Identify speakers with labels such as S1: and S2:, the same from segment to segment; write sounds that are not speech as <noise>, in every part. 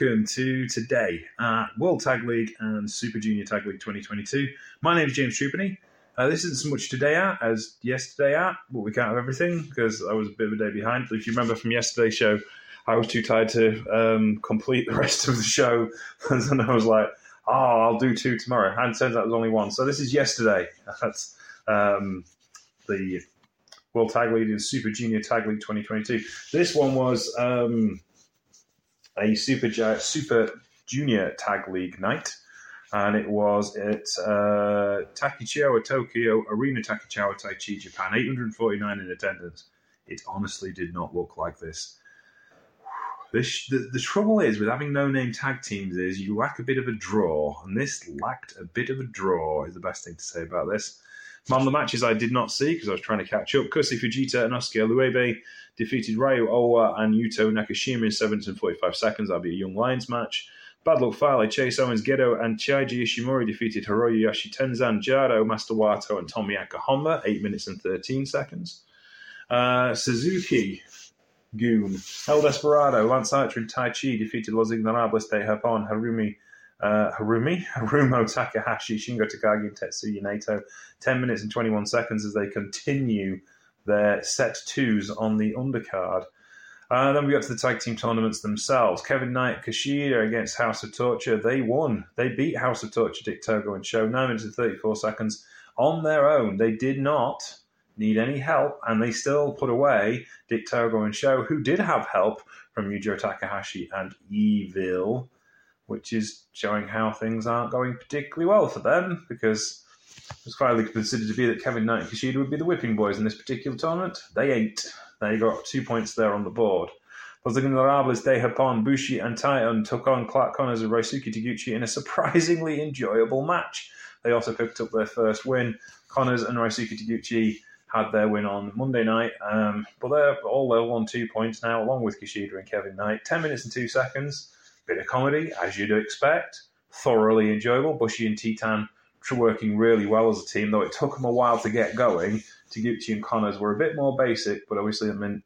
S1: welcome to today at World Tag League and Super Junior Tag League 2022. My name is James Trupany. Uh, this isn't so much today at as yesterday at, but we can't have everything because I was a bit of a day behind. If you remember from yesterday's show, I was too tired to um, complete the <laughs> rest of the show, <laughs> and I was like, "Oh, I'll do two tomorrow." And turns out there's only one. So this is yesterday. That's um, the World Tag League and Super Junior Tag League 2022. This one was um, a Super Super Junior Tag League night, and it was at uh, Takichiawa Tokyo Arena Takichiawa Taichi Japan. 849 in attendance. It honestly did not look like this. This, the, the trouble is with having no name tag teams is you lack a bit of a draw, and this lacked a bit of a draw. Is the best thing to say about this. Among the matches I did not see because I was trying to catch up. Kosei Fujita and Oskar Leube defeated Ryu Owa and Yuto Nakashima in 7 and 45 seconds. That'll be a Young Lions match. Bad Luck Fale, Chase Owens, Gedo, and Taiji Ishimori defeated Hiroyoshi Tenzan, Jado, Master Wato, and Tomoaki Honma, 8 minutes and 13 seconds. Uh, Suzuki, Gun, El Desperado, Lance Archer, and Taichi defeated Los Ingobernables de Japón, Harumi, uh, Harumi, <laughs> Harumo Takahashi, Shingo Takagi, and Tetsuya Naito. 10 minutes and 21 seconds as they continue their set twos on the undercard. Uh, then we got to the tag team tournaments themselves. Kevin Knight, Kushida against House of Torture. They won. They beat House of Torture, Dick Togo, and Show 9 minutes and 34 seconds on their own. They did not need any help, and they still put away Dick Togo and Show, who did have help from Yujiro Takahashi and Evil, which is showing how things aren't going particularly well for them because it was finally considered to be that Kevin Knight and Kushida would be the whipping boys in this particular tournament. They ain't. They got two points there on the board. Los Ingobernables de Japón, Bushi and Titan took on Clark Connors and Ryusuke Taguchi in a surprisingly enjoyable match. They also picked up their first win. Connors and Ryusuke Taguchi had their win on Monday night, um, but they're all level on two points now, along with Kushida and Kevin Knight. 10 minutes and two seconds. Bit of comedy, as you'd expect. Thoroughly enjoyable. Bushi and Titan working really well as a team, though it took them a while to get going. Taguchi and Connors were a bit more basic, but obviously it meant,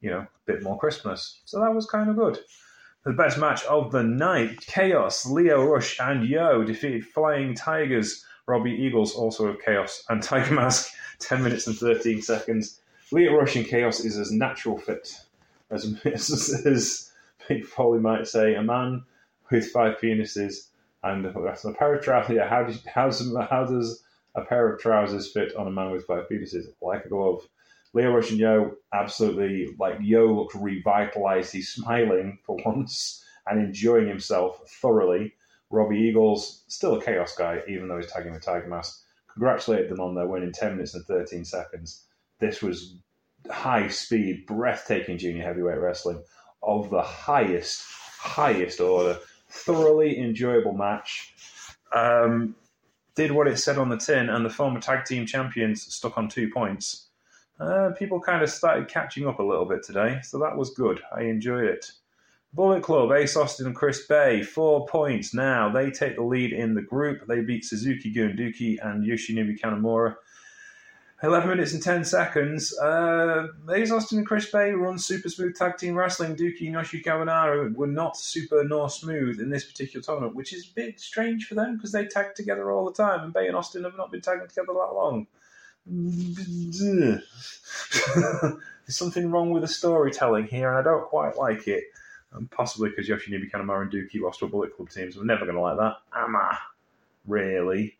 S1: you know, a bit more Christmas. So that was kind of good. The best match of the night, Chaos, Lio Rush, and Yo defeated Flying Tigers, Robbie Eagles, also of Chaos, and Tiger Mask, 10 minutes and 13 seconds. Lio Rush and Chaos is as natural fit as, <laughs> as, as Big Foley might say, a man with five penises and a pair of trousers. Yeah, how, does, how, does, how does a pair of trousers fit on a man with five penises? Like a glove. Lio Rush and Yo, absolutely, like Yo looks revitalized. He's smiling for <laughs> once and enjoying himself thoroughly. Robbie Eagles, still a chaos guy, even though he's tagging with Tiger Mask. Congratulate them on their win in 10 minutes and 13 seconds. This was high speed, breathtaking junior heavyweight wrestling of the highest, highest order thoroughly enjoyable match. Um, did what it said on the tin, and the former tag team champions stuck on two points. Uh, people kind of started catching up a little bit today, so that was good. I enjoyed it. Bullet Club, Ace Austin and Chris Bey, four points now. They take the lead in the group. They beat Suzuki Gun, Douki, and Yoshinobu Kanemaru 11 minutes and 10 seconds. Uh, Ace Austin and Chris Bey run super smooth tag team wrestling. Douki and Yoshi Kawanaru were not super nor smooth in this particular tournament, which is a bit strange for them because they tag together all the time, and Bey and Austin have not been tagging together that long. <laughs> There's something wrong with the storytelling here, and I don't quite like it. Possibly because Yoshinobu Kanemaru and Douki lost to a Bullet Club team, so I'm never going to like that. Am I? Really?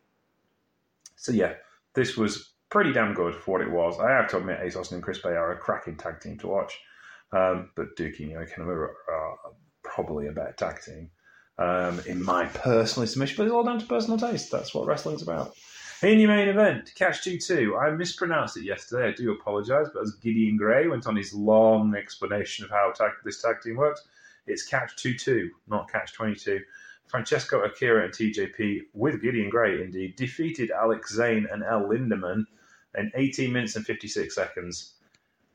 S1: So yeah, this was pretty damn good for what it was. I have to admit, Ace Austin and Chris Bey are a cracking tag team to watch. Um, but Douki and Yoken are, probably a better tag team, um, in my personal estimation. But it's all down to personal taste. That's what wrestling's about. In your main event, Catch 2 2. I mispronounced it yesterday. I do apologise. But as Gideon Grey went on his long explanation of how tag, this tag team works, it's Catch 2 2, not Catch 22. Francesco Akira and TJP, with Gideon Grey indeed, defeated Alex Zayne and El Lindaman in 18 minutes and 56 seconds.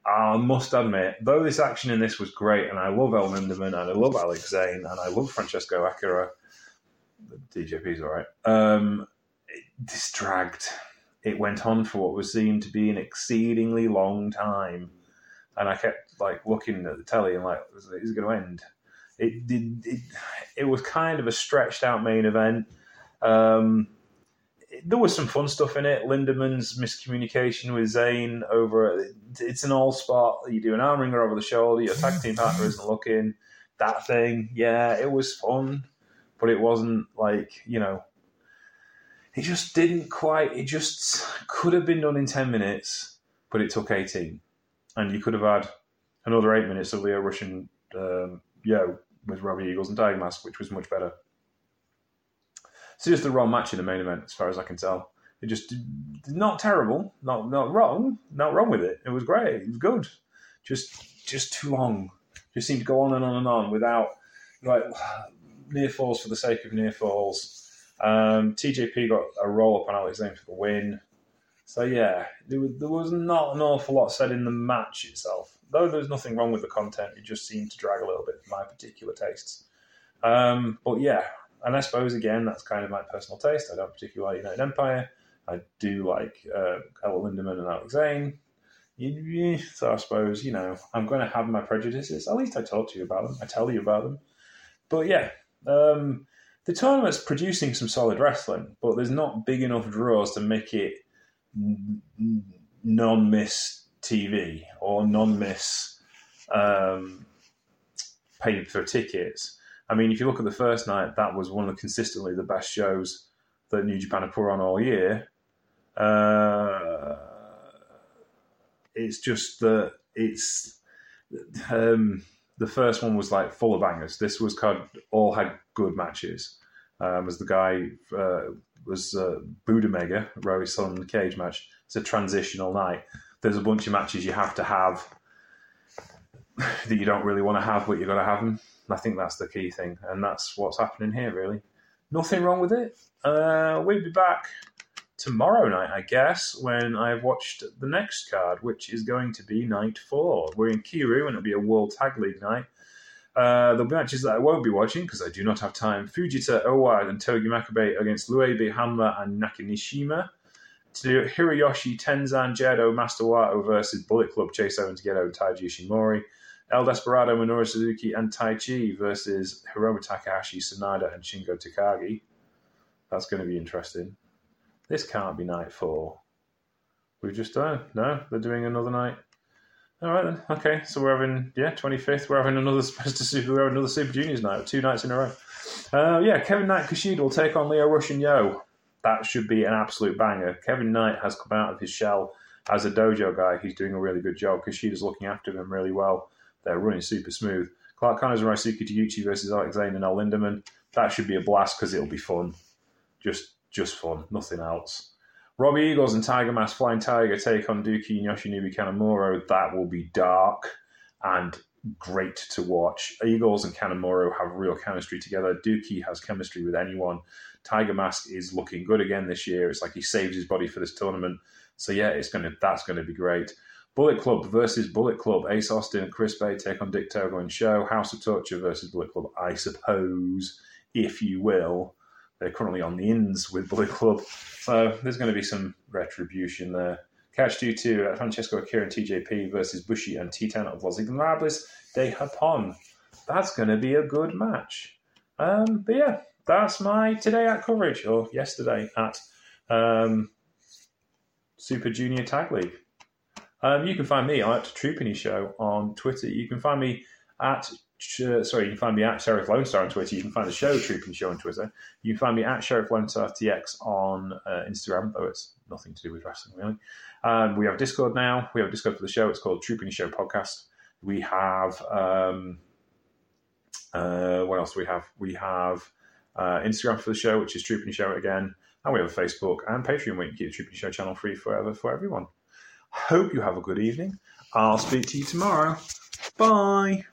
S1: I must admit, though this action in this was great, and I love El Lindaman, and I love Alex Zayne, and I love Francesco Akira, TJP's all right, um, it, this dragged. It went on for what was seen to be an exceedingly long time. And I kept like looking at the telly and like, is it going to end? It did. It, it, was kind of a stretched out main event. Um, there was some fun stuff in it. Lindaman's miscommunication with Zayne over it, it's an all spot. You do an arm wringer over the shoulder. Your tag team partner isn't looking. That thing, yeah, it was fun, but it wasn't like you know. It just didn't quite. It just could have been done in ten minutes, but it took eighteen, and you could have had another eight minutes of Lio Rush and um, Yo with Robbie Eagles and Mask, which was much better. It's just the wrong match in the main event, as far as I can tell. It just not terrible, not not wrong, not wrong with it. It was great. It was good. Just just too long. Just seemed to go on and on and on without like near falls for the sake of near falls. Um, TJP got a roll up on Alex Zayne for the win. So yeah, there was not an awful lot said in the match itself. Though there's nothing wrong with the content, it just seemed to drag a little bit for my particular tastes. Um, but yeah, and I suppose again that's kind of my personal taste. I don't particularly like United Empire. I do like uh, El Lindaman and Alex Zayne. So I suppose you know I'm going to have my prejudices. At least I talk to you about them. I tell you about them. But yeah, um, the tournament's producing some solid wrestling, but there's not big enough draws to make it non-miss TV or non-miss um, paying for tickets. I mean, if you look at the first night, that was one of the consistently the best shows that New Japan have put on all year. Uh, it's just that it's um, the first one was like full of bangers. This was kind of all had good matches. Um, as the guy uh, was uh, Buddha Mega, Rory Sullivan cage match. It's a transitional night. There's a bunch of matches you have to have that you don't really want to have, but you've got to have them. I think that's the key thing, and that's what's happening here. Really, nothing wrong with it. Uh, we'll be back tomorrow night, I guess, when I've watched the next card, which is going to be night four. We're in Kiru, and it'll be a World Tag League night. Uh, there'll be matches that I won't be watching because I do not have time. Fujita Owa and Togi Makabe against Luebi Hanma and Nakanishima. To Hiroyoshi Tenzan Wato versus Bullet Club Chase Owens Gedo Taiji Ishimori. El Desperado, Minoru Suzuki, and Taichi versus Hiromu Takahashi, Sanada, and Shingo Takagi. That's going to be interesting. This can't be night four. We've just done. No, they're doing another night. All right then. Okay, so we're having yeah, twenty fifth. We're having another <laughs> super. We're having another Super Juniors night, two nights in a row. Uh, yeah, Kevin Knight Kushida will take on Lio Rush and Yo. That should be an absolute banger. Kevin Knight has come out of his shell as a dojo guy. He's doing a really good job. because Kushida's looking after him really well. They're running super smooth. Clark Connors and Ryusuke Taguchi versus Alex Zayne and El Lindaman. That should be a blast because it'll be fun. Just just fun, nothing else. Robbie Eagles and Tiger Mask Flying Tiger take on Douki and Yoshinobu Kanemaru. That will be dark and great to watch. Eagles and Kanemaru have real chemistry together. Douki has chemistry with anyone. Tiger Mask is looking good again this year. It's like he saves his body for this tournament. So yeah, it's gonna that's gonna be great. Bullet Club versus Bullet Club. Ace Austin and Chris Bey take on Dick Togo and Show. House of Torture versus Bullet Club, I suppose, if you will. They're currently on the ins with Bullet Club. So there's going to be some retribution there. Catch 2 2 Francesco Akira and TJP versus Bushi and Titan of Los Ingobernables de Japón. That's going to be a good match. Um, but yeah, that's my today at coverage, or yesterday at um, Super Junior Tag League. Um, you can find me at Troopany Show on Twitter. You can find me at uh, sorry, you can find me at Sheriff Lone Star on Twitter. You can find the show Troopany Show on Twitter. You can find me at Sheriff Lone Star TX on uh, Instagram, though it's nothing to do with wrestling really. Um, we have Discord now. We have Discord for the show. It's called Troopany Show Podcast. We have um, uh, what else do we have? We have uh, Instagram for the show, which is Troopany Show again, and we have a Facebook and Patreon where you can keep the Troopany Show channel free forever for everyone. Hope you have a good evening. I'll speak to you tomorrow. Bye.